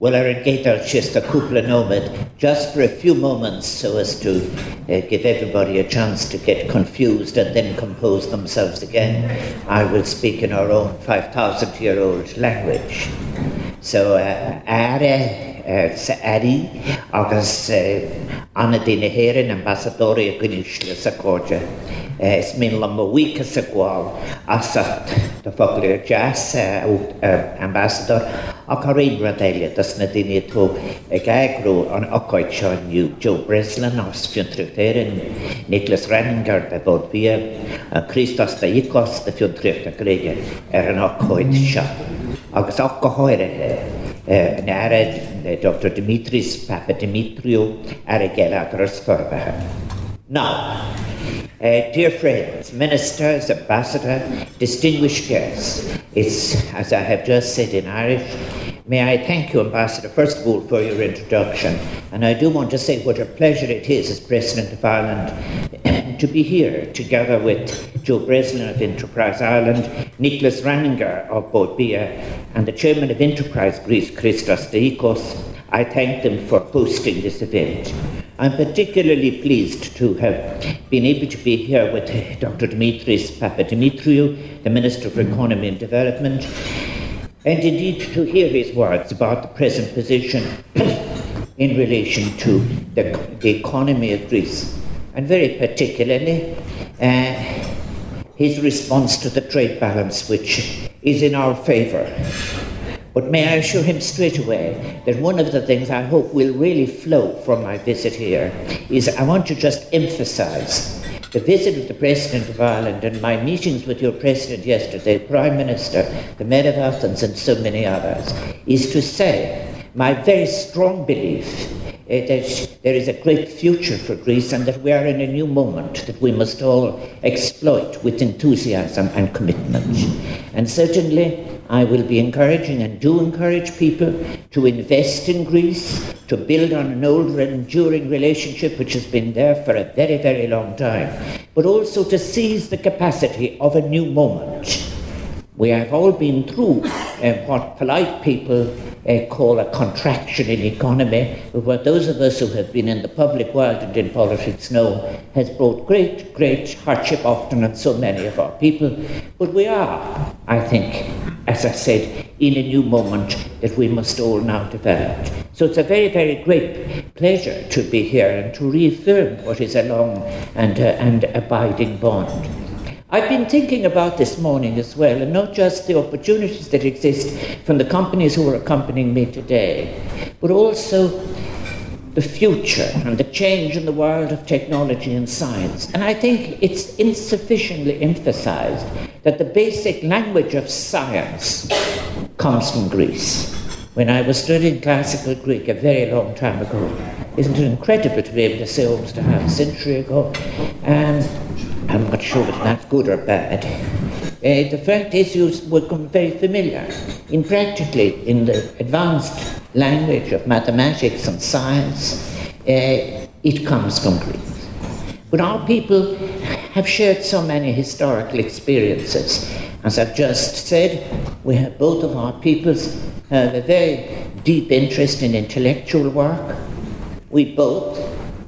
Well, ar an géidir just a couple of nomad, just for a few moments so as to uh, give everybody a chance to get confused and then compose themselves again, I will speak in our own 5,000 year old language. So, uh, are uh, sa ari agus uh, anna dine héirin ambassadori a gynnisle sa. Uh, is min le mhuicha sa gháil asat do foglir jazz uh, Ac ar un radeiliad, os na dyn ni to y gagrw o'n ogoed Sean New, Joe Breslin, os fi'n trwyderin, Nicholas Renninger, da bod fi, a Christos da Icos, da fi'n trwyderin, er yn ogoed Sean. Ac os ogoed e, e, yn ared Dr. Dimitris Papadimitriou ar y gelad yr ysgorfa. Nawr, Uh, dear friends, ministers, ambassador, distinguished guests, it's, as I have just said in Irish, may I thank you, Ambassador, first of all, for your introduction. And I do want to say what a pleasure it is as President of Ireland to be here together with Joe Breslin of Enterprise Ireland, Nicholas Ranninger of Bord Bia, and the Chairman of Enterprise Greece, Christos Deikos. I thank them for hosting this event. I'm particularly pleased to have been able to be here with Dr. Dimitris Papadimitriou, the Minister for Economy and Development, and indeed to hear his words about the present position in relation to the, the economy of Greece, and very particularly uh, his response to the trade balance, which is in our favour. But may I assure him straight away that one of the things I hope will really flow from my visit here is I want to just emphasize the visit of the President of Ireland and my meetings with your President yesterday, Prime Minister, the Mayor of Athens, and so many others, is to say my very strong belief uh, that there is a great future for Greece and that we are in a new moment that we must all exploit with enthusiasm and commitment. And certainly, I will be encouraging and do encourage people to invest in Greece, to build on an old enduring relationship which has been there for a very, very long time, but also to seize the capacity of a new moment. We have all been through uh, what polite people uh, call a contraction in economy, but what those of us who have been in the public world and in politics know has brought great, great hardship often on so many of our people. But we are, I think, as I said, in a new moment that we must all now develop. So it's a very, very great pleasure to be here and to reaffirm what is a long and, uh, and abiding bond. I've been thinking about this morning as well, and not just the opportunities that exist from the companies who are accompanying me today, but also the future and the change in the world of technology and science. And I think it's insufficiently emphasized that the basic language of science comes from Greece. When I was studying classical Greek a very long time ago, isn't it incredible to be able to say almost a half century ago? And I'm not sure whether that's good or bad. Uh, the fact is you become very familiar in practically in the advanced language of mathematics and science. Uh, it comes from Greek. But our people have shared so many historical experiences. As I've just said, we have both of our peoples have a very deep interest in intellectual work. We both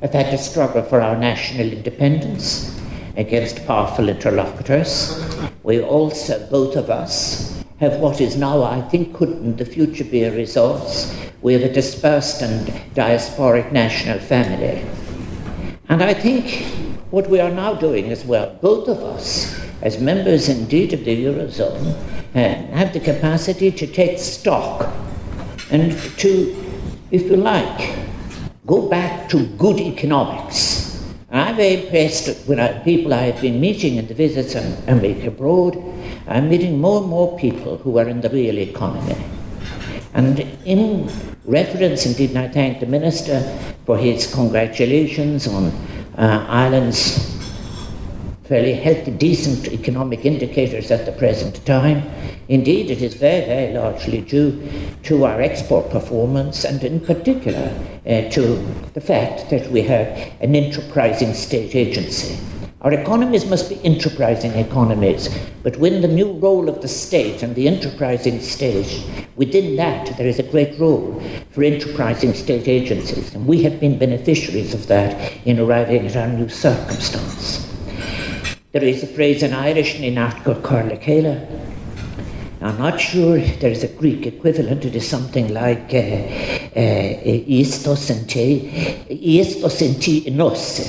have had to struggle for our national independence against powerful interlocutors. We also, both of us, have what is now, I think, could in the future be a resource. We have a dispersed and diasporic national family. And I think what we are now doing as well, both of us, as members indeed of the Eurozone, uh, have the capacity to take stock and to, if you like, go back to good economics I'm very impressed when I, people I have been meeting in the visits and, and make abroad. I'm meeting more and more people who are in the real economy. And in reference, indeed, I thank the Minister for his congratulations on uh, Ireland's fairly healthy, decent economic indicators at the present time. Indeed, it is very, very largely due to our export performance and, in particular, Uh, to the fact that we have an enterprising state agency. Our economies must be enterprising economies, but when the new role of the state and the enterprising state, within that there is a great role for enterprising state agencies, and we have been beneficiaries of that in arriving at our new circumstance. There is a phrase in Irish in Article Carla I'm not sure there is a Greek equivalent. It is something like Iestos uh, nos.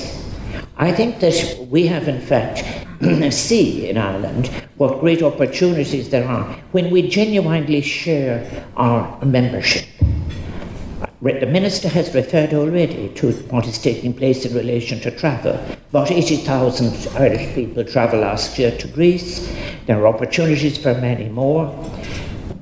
I think that we have, in fact, see in Ireland what great opportunities there are when we genuinely share our membership. The Minister has referred already to what is taking place in relation to travel. About 80,000 Irish people travelled last year to Greece. There are opportunities for many more.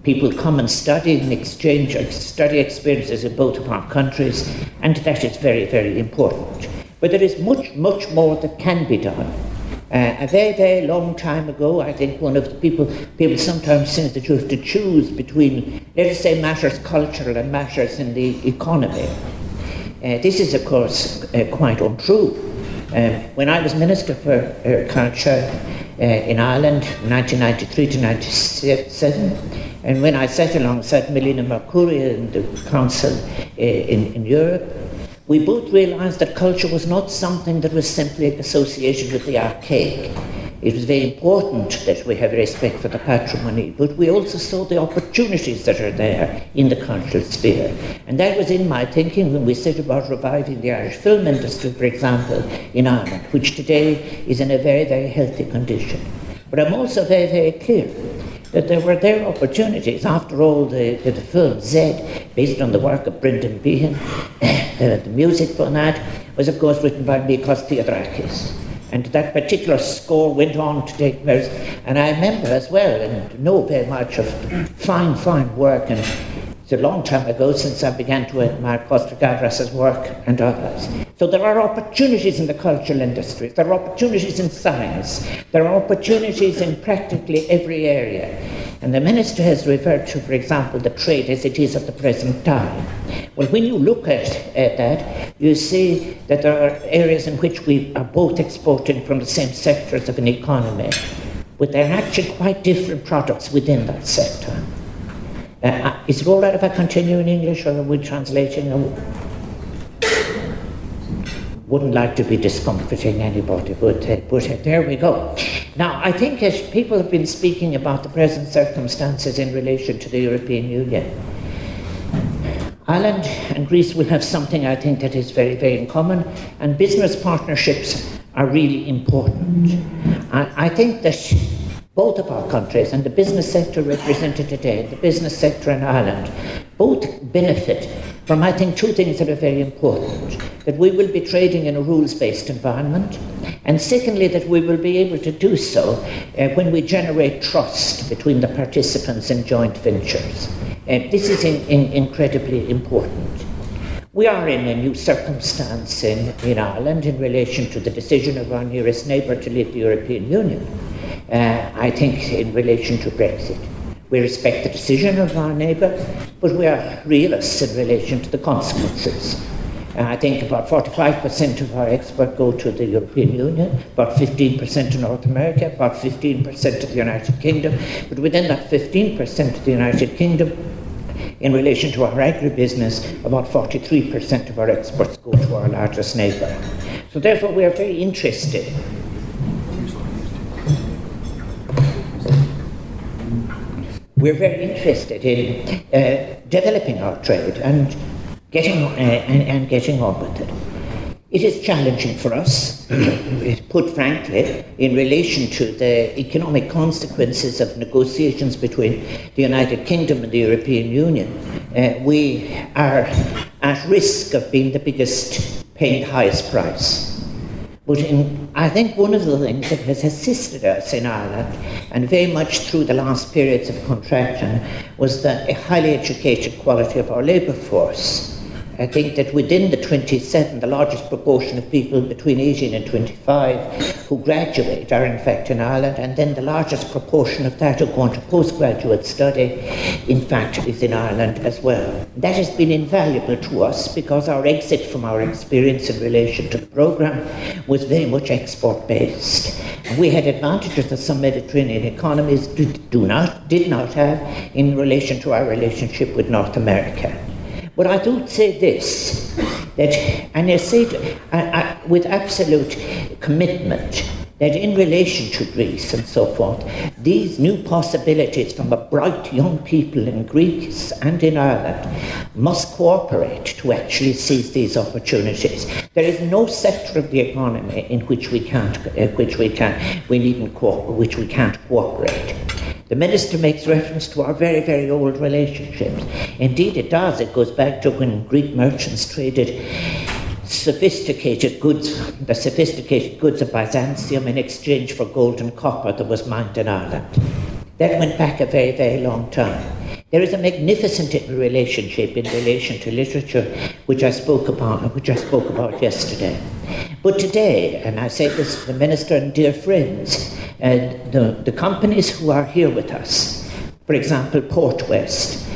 People come and study and exchange study experiences in both of our countries, and that is very, very important. But there is much, much more that can be done. Uh, a very, very long time ago, I think one of the people, people sometimes say that you have to choose between, let us say, matters cultural and matters in the economy. Uh, this is, of course, uh, quite untrue. Um, when I was Minister for uh, Culture uh, in Ireland, 1993 to 1997, and when I sat alongside Melina Mercouri in the Council uh, in, in Europe, we both realised that culture was not something that was simply associated with the archaic. It was very important that we have respect for the patrimony, but we also saw the opportunities that are there in the cultural sphere. And that was in my thinking when we set about reviving the Irish film industry, for example, in Ireland, which today is in a very, very healthy condition. But I'm also very, very clear that there were their opportunities. After all, the, the, the film Z, based on the work of Brendan Behan, uh, the music for that was, of course, written by Mikis Theodorakis. And that particular score went on to take place. And I remember as well, and know very much of fine, fine work. And it's a long time ago since I began to admire Costa Gavras's work and others. So there are opportunities in the cultural industries, there are opportunities in science, there are opportunities in practically every area. And the minister has referred to, for example, the trade as it is at the present time. Well, when you look at, at that, you see that there are areas in which we are both exporting from the same sectors of an economy, but they're actually quite different products within that sector. Uh, is it all right if I continue in English, or are we translating? wouldn't like to be discomforting anybody, but, uh, but uh, there we go. Now, I think as people have been speaking about the present circumstances in relation to the European Union, Ireland and Greece will have something I think that is very, very in common, and business partnerships are really important. I, I think that both of our countries and the business sector represented today, the business sector in Ireland, both benefit from, I think, two things that are very important. That we will be trading in a rules based environment, and secondly, that we will be able to do so uh, when we generate trust between the participants in joint ventures. Uh, this is in, in, incredibly important. We are in a new circumstance in, in Ireland in relation to the decision of our nearest neighbour to leave the European Union. Uh, I think in relation to Brexit. We respect the decision of our neighbour, but we are realists in relation to the consequences. Uh, I think about 45% of our exports go to the European Union, about 15% to North America, about 15% to the United Kingdom. But within that 15% to the United Kingdom, in relation to our agribusiness, about 43% of our exports go to our largest neighbour. So therefore, we are very interested we're very interested in uh, developing our trade and getting, uh, and, and, getting on with it. It is challenging for us, put frankly, in relation to the economic consequences of negotiations between the United Kingdom and the European Union. Uh, we are at risk of being the biggest, paying the highest price. But in, I think one of the things that has assisted us in Ireland, and very much through the last periods of contraction, was the highly educated quality of our labour force. I think that within the 27, the largest proportion of people between 18 and 25 who graduate are in fact in Ireland, and then the largest proportion of that who go on to postgraduate study, in fact, is in Ireland as well. That has been invaluable to us because our exit from our experience in relation to the programme was very much export based. We had advantages that some Mediterranean economies do not, did not have in relation to our relationship with North America. But I do say this that, and I say it with absolute commitment, that in relation to Greece and so forth, these new possibilities from a bright young people in Greece and in Ireland must cooperate to actually seize these opportunities. There is no sector of the economy in which we can't, uh, which we can, we needn't cooperate, which we can't cooperate. The minister makes reference to our very, very old relationships. Indeed, it does. It goes back to when Greek merchants traded sophisticated goods, the sophisticated goods of Byzantium in exchange for gold and copper that was mined in Ireland. That went back a very, very long time. There is a magnificent relationship in relation to literature, which I spoke about, which I spoke about yesterday. But today, and I say this to the minister and dear friends, and the, the companies who are here with us, for example, Portwest,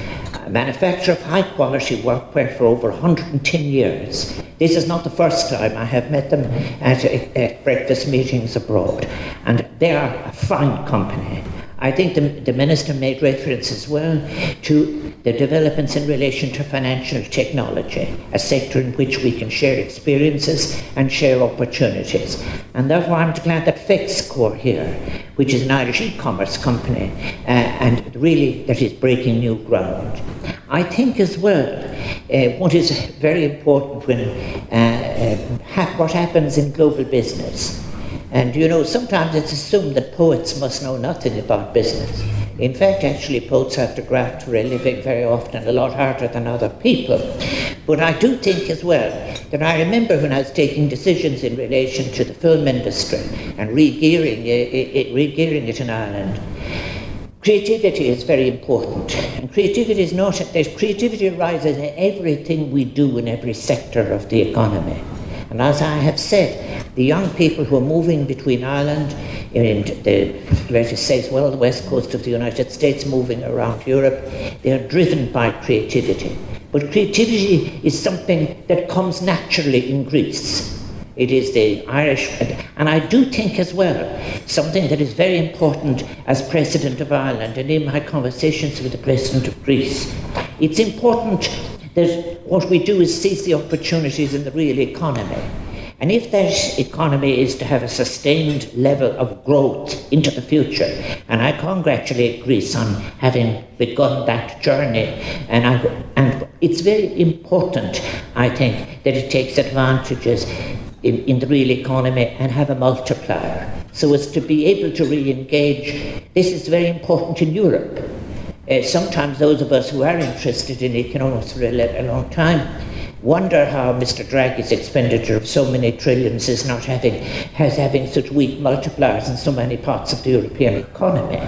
a manufacturer of high quality workwear for over 110 years. This is not the first time I have met them at, at breakfast meetings abroad, and they are a fine company. I think the, the Minister made reference as well to the developments in relation to financial technology, a sector in which we can share experiences and share opportunities. And therefore, I'm glad that Fexco are here, which is an Irish e commerce company, uh, and really that is breaking new ground. I think as well, uh, what is very important when uh, uh ha- what happens in global business and you know, sometimes it's assumed that poets must know nothing about business. In fact, actually, poets have to graft for a living very often, a lot harder than other people. But I do think as well that I remember when I was taking decisions in relation to the film industry and re-gearing it, it, re-gearing it in Ireland. Creativity is very important, and creativity is not. Creativity arises in everything we do in every sector of the economy. And as I have said, the young people who are moving between Ireland and the United States, well, the west coast of the United States, moving around Europe, they are driven by creativity. But creativity is something that comes naturally in Greece. It is the Irish, and I do think as well, something that is very important as President of Ireland and in my conversations with the President of Greece. It's important that what we do is seize the opportunities in the real economy. And if that economy is to have a sustained level of growth into the future, and I congratulate Greece on having begun that journey, and, I, and it's very important, I think, that it takes advantages in, in the real economy and have a multiplier so as to be able to re engage. This is very important in Europe uh, sometimes those of us who are interested in economics for a, long time wonder how Mr. Draghi's expenditure of so many trillions is not having has having such weak multipliers in so many parts of the European economy.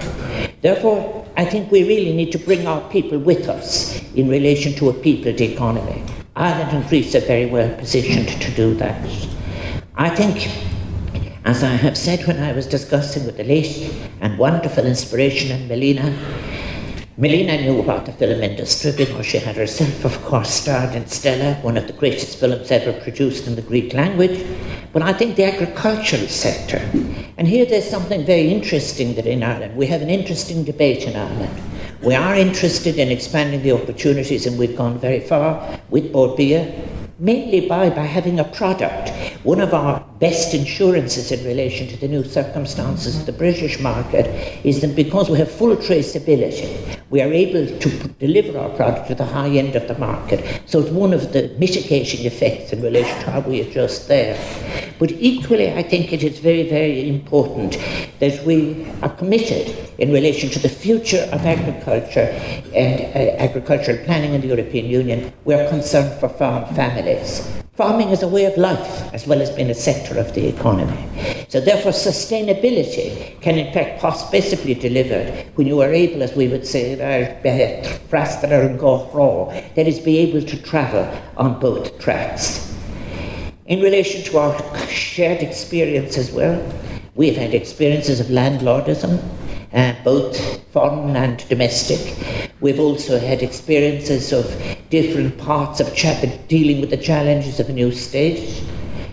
Therefore, I think we really need to bring our people with us in relation to a peopled economy. Ireland and Greece are very well positioned to do that. I think, as I have said when I was discussing with the late and wonderful inspiration and Melina, Melina knew about the film industry because she had herself, of course, starred in Stella, one of the greatest films ever produced in the Greek language. But I think the agricultural sector, and here there's something very interesting that in Ireland, we have an interesting debate in Ireland. We are interested in expanding the opportunities, and we've gone very far with Bord Bia, mainly by, by having a product. One of our best insurances in relation to the new circumstances of the British market is that because we have full traceability, we are able to deliver our product to the high end of the market. So it's one of the mitigating effects in relation to how we adjust there. But equally, I think it is very, very important that we are committed in relation to the future of agriculture and uh, agricultural planning in the European Union, we are concerned for farm families. Farming is a way of life as well as being a sector of the economy. So, therefore, sustainability can in fact possibly be delivered when you are able, as we would say, that is, be able to travel on both tracks. In relation to our shared experience as well, we've had experiences of landlordism, uh, both foreign and domestic. We've also had experiences of different parts of cha- dealing with the challenges of a new state.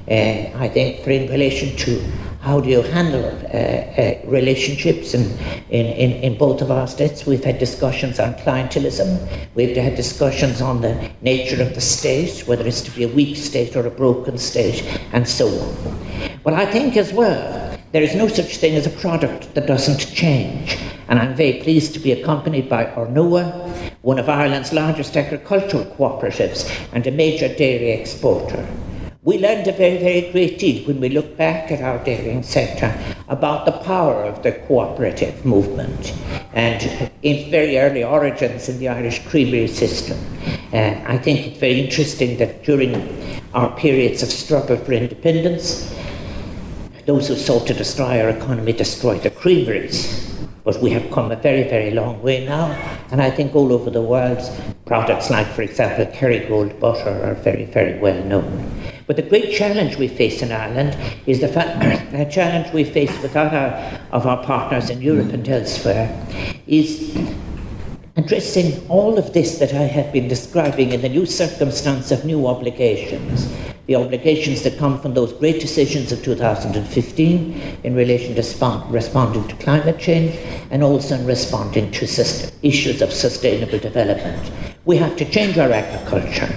Uh, I think, for in relation to how do you handle uh, uh, relationships in, in, in, in, both of our states? We've had discussions on clientelism. We've had discussions on the nature of the state, whether it's to be a weak state or a broken state, and so on. But I think as well, there is no such thing as a product that doesn't change. And I'm very pleased to be accompanied by Ornua, one of Ireland's largest agricultural cooperatives and a major dairy exporter. We learned a very, very great deal when we look back at our dairying sector about the power of the cooperative movement and its very early origins in the Irish creamery system. Uh, I think it's very interesting that during our periods of struggle for independence, those who sought to destroy our economy destroyed the creameries. But we have come a very, very long way now, and I think all over the world, products like, for example, Kerrygold butter are very, very well known. But the great challenge we face in Ireland is the, fact, the challenge we face with other of our partners in Europe and elsewhere is addressing all of this that I have been describing in the new circumstance of new obligations. The obligations that come from those great decisions of 2015 in relation to responding to climate change and also in responding to issues of sustainable development. We have to change our agriculture.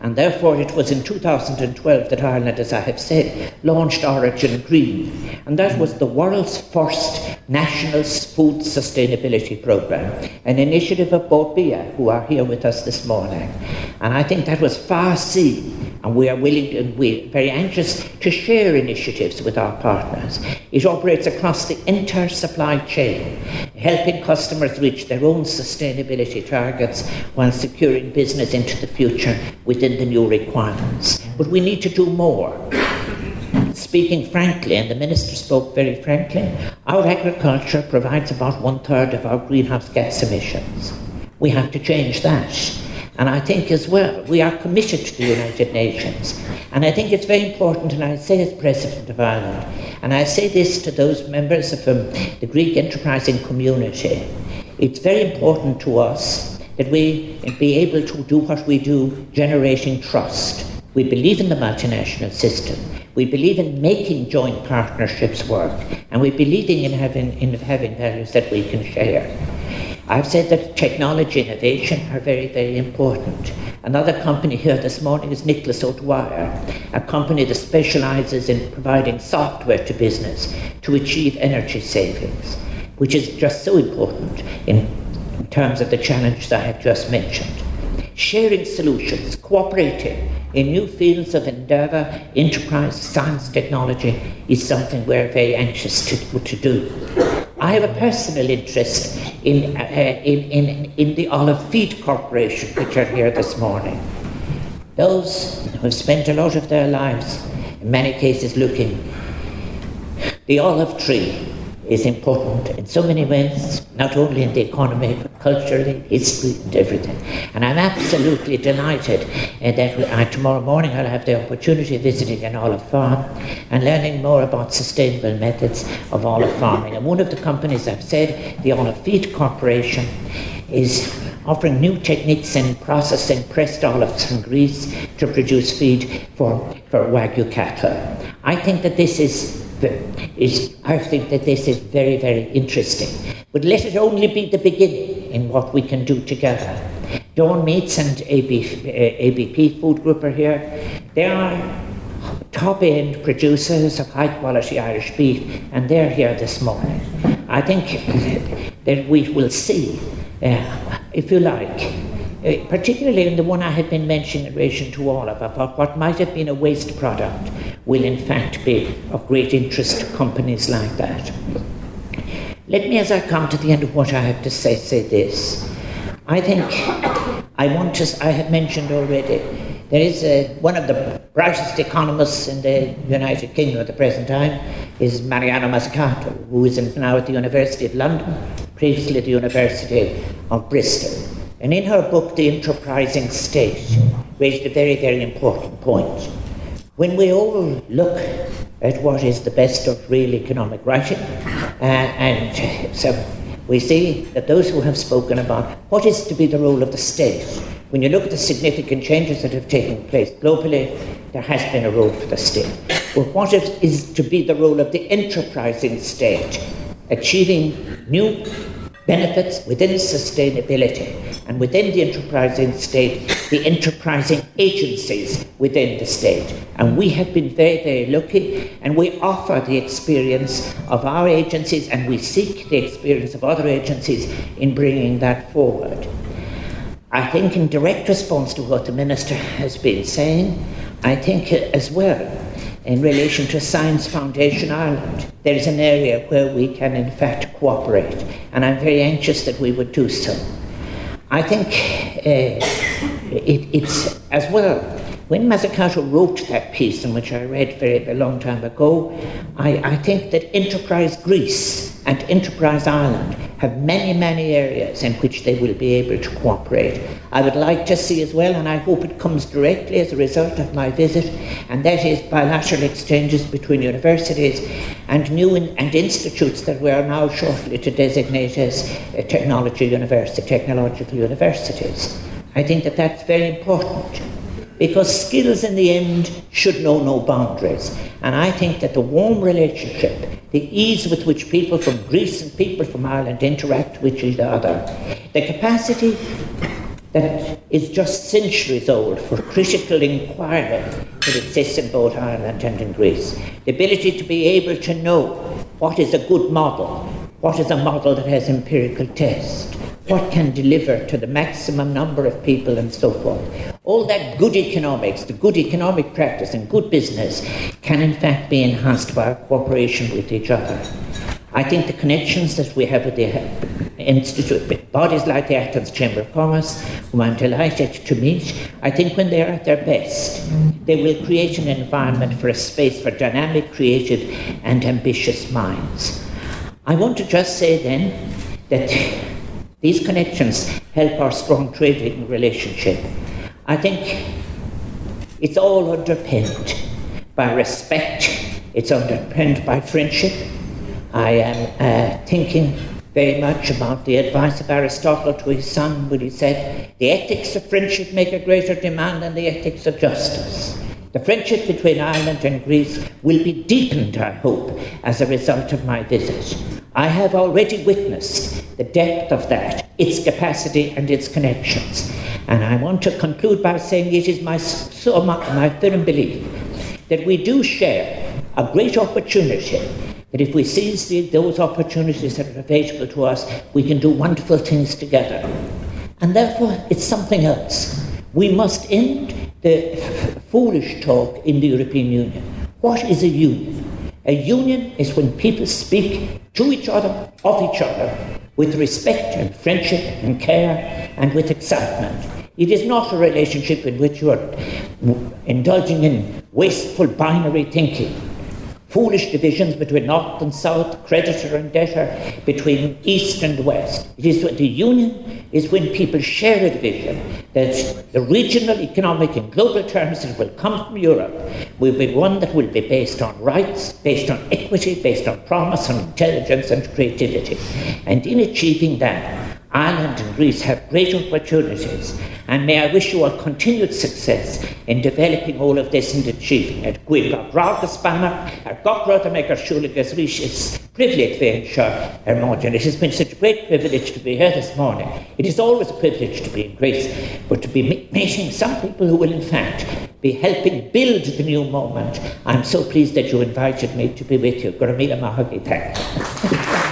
And therefore, it was in 2012 that Ireland, as I have said, launched Origin Green. And that was the world's first national food sustainability programme, an initiative of Bord Bia, who are here with us this morning. And I think that was far seen and we are willing and we're very anxious to share initiatives with our partners. It operates across the entire supply chain, helping customers reach their own sustainability targets while securing business into the future within the new requirements. But we need to do more. Speaking frankly, and the Minister spoke very frankly, our agriculture provides about one third of our greenhouse gas emissions. We have to change that. And I think as well, we are committed to the United Nations. And I think it's very important, and I say as President of Ireland, and I say this to those members of um, the Greek enterprising community, it's very important to us that we be able to do what we do, generating trust. We believe in the multinational system. We believe in making joint partnerships work, and we believe in having, in having values that we can share. I've said that technology innovation are very, very important. Another company here this morning is Nicholas O'Dwyer, a company that specializes in providing software to business to achieve energy savings, which is just so important in, in terms of the challenges I have just mentioned. Sharing solutions, cooperating in new fields of endeavour, enterprise, science, technology is something we're very anxious to, to do. I have a personal interest in, uh, in, in, in the Olive Feed Corporation, which are here this morning. Those who have spent a lot of their lives, in many cases, looking the olive tree is important in so many ways, not only in the economy, but culturally, history, and everything. And I'm absolutely delighted uh, that uh, tomorrow morning I'll have the opportunity of visiting an olive farm and learning more about sustainable methods of olive farming. And one of the companies I've said, the Olive Feed Corporation, is offering new techniques in processing pressed olives and grease to produce feed for, for Wagyu cattle. I think that this is is, I think that this is very, very interesting. But let it only be the beginning in what we can do together. Dawn Meats and AB, uh, ABP Food Group are here. They are top end producers of high quality Irish beef, and they're here this morning. I think that we will see, uh, if you like, uh, particularly in the one I have been mentioning in relation to all of about what might have been a waste product will in fact be of great interest to companies like that. Let me, as I come to the end of what I have to say, say this. I think I want to, I have mentioned already, there is a, one of the brightest economists in the United Kingdom at the present time is Mariana Mazzucato, who is now at the University of London, previously at the University of Bristol. And in her book, The Enterprising State, raised a very, very important point. When we all look at what is the best of real economic writing, uh, and so we see that those who have spoken about what is to be the role of the state, when you look at the significant changes that have taken place globally, there has been a role for the state. But what is to be the role of the enterprising state, achieving new benefits within sustainability and within the enterprising state, the enterprising agencies within the state. And we have been very, very lucky, and we offer the experience of our agencies and we seek the experience of other agencies in bringing that forward. I think, in direct response to what the Minister has been saying, I think as well in relation to Science Foundation Ireland. There is an area where we can, in fact, cooperate, and I'm very anxious that we would do so. I think uh, it, it's as well. When Mazzucato wrote that piece, in which I read very, very long time ago, I, I think that Enterprise Greece and Enterprise Ireland have many, many areas in which they will be able to cooperate. I would like to see as well, and I hope it comes directly as a result of my visit, and that is bilateral exchanges between universities and new in, and institutes that we are now shortly to designate as uh, technology university, technological universities. I think that that's very important because skills in the end should know no boundaries. And I think that the warm relationship, the ease with which people from Greece and people from Ireland interact with each other, the capacity that is just centuries old for critical inquiry that exists in both Ireland and in Greece, the ability to be able to know what is a good model, what is a model that has empirical test, what can deliver to the maximum number of people and so forth. All that good economics, the good economic practice and good business can in fact be enhanced by our cooperation with each other. I think the connections that we have with the institute, with bodies like the Athens Chamber of Commerce, whom I'm delighted to meet, I think when they are at their best, they will create an environment for a space for dynamic, creative, and ambitious minds. I want to just say then that these connections help our strong trading relationship. I think it's all underpinned by respect, it's underpinned by friendship. I am uh, thinking very much about the advice of Aristotle to his son when he said, The ethics of friendship make a greater demand than the ethics of justice. The friendship between Ireland and Greece will be deepened, I hope, as a result of my visit. I have already witnessed the depth of that, its capacity and its connections. And I want to conclude by saying it is my, so my, my firm belief that we do share a great opportunity, that if we seize the, those opportunities that are available to us, we can do wonderful things together. And therefore, it's something else. We must end the foolish talk in the European Union. What is a union? A union is when people speak to each other, of each other, with respect and friendship and care and with excitement. It is not a relationship in which you are indulging in wasteful binary thinking foolish divisions between north and south, creditor and debtor, between east and west. It is the union is when people share a vision that the regional economic and global terms that will come from Europe will be one that will be based on rights, based on equity, based on promise on intelligence and creativity. And in achieving that, Ireland and Greece have great opportunities, and may I wish you all continued success in developing all of this and achieving it. Gwyl Brágus Banner, ar gochrod a megar siúlagus is privilege féin seo ar It has been such a great privilege to be here this morning. It is always a privilege to be in Greece, but to be meeting some people who will in fact be helping build the new moment. I'm so pleased that you invited me to be with you. Gurmila Mahagi, thank you.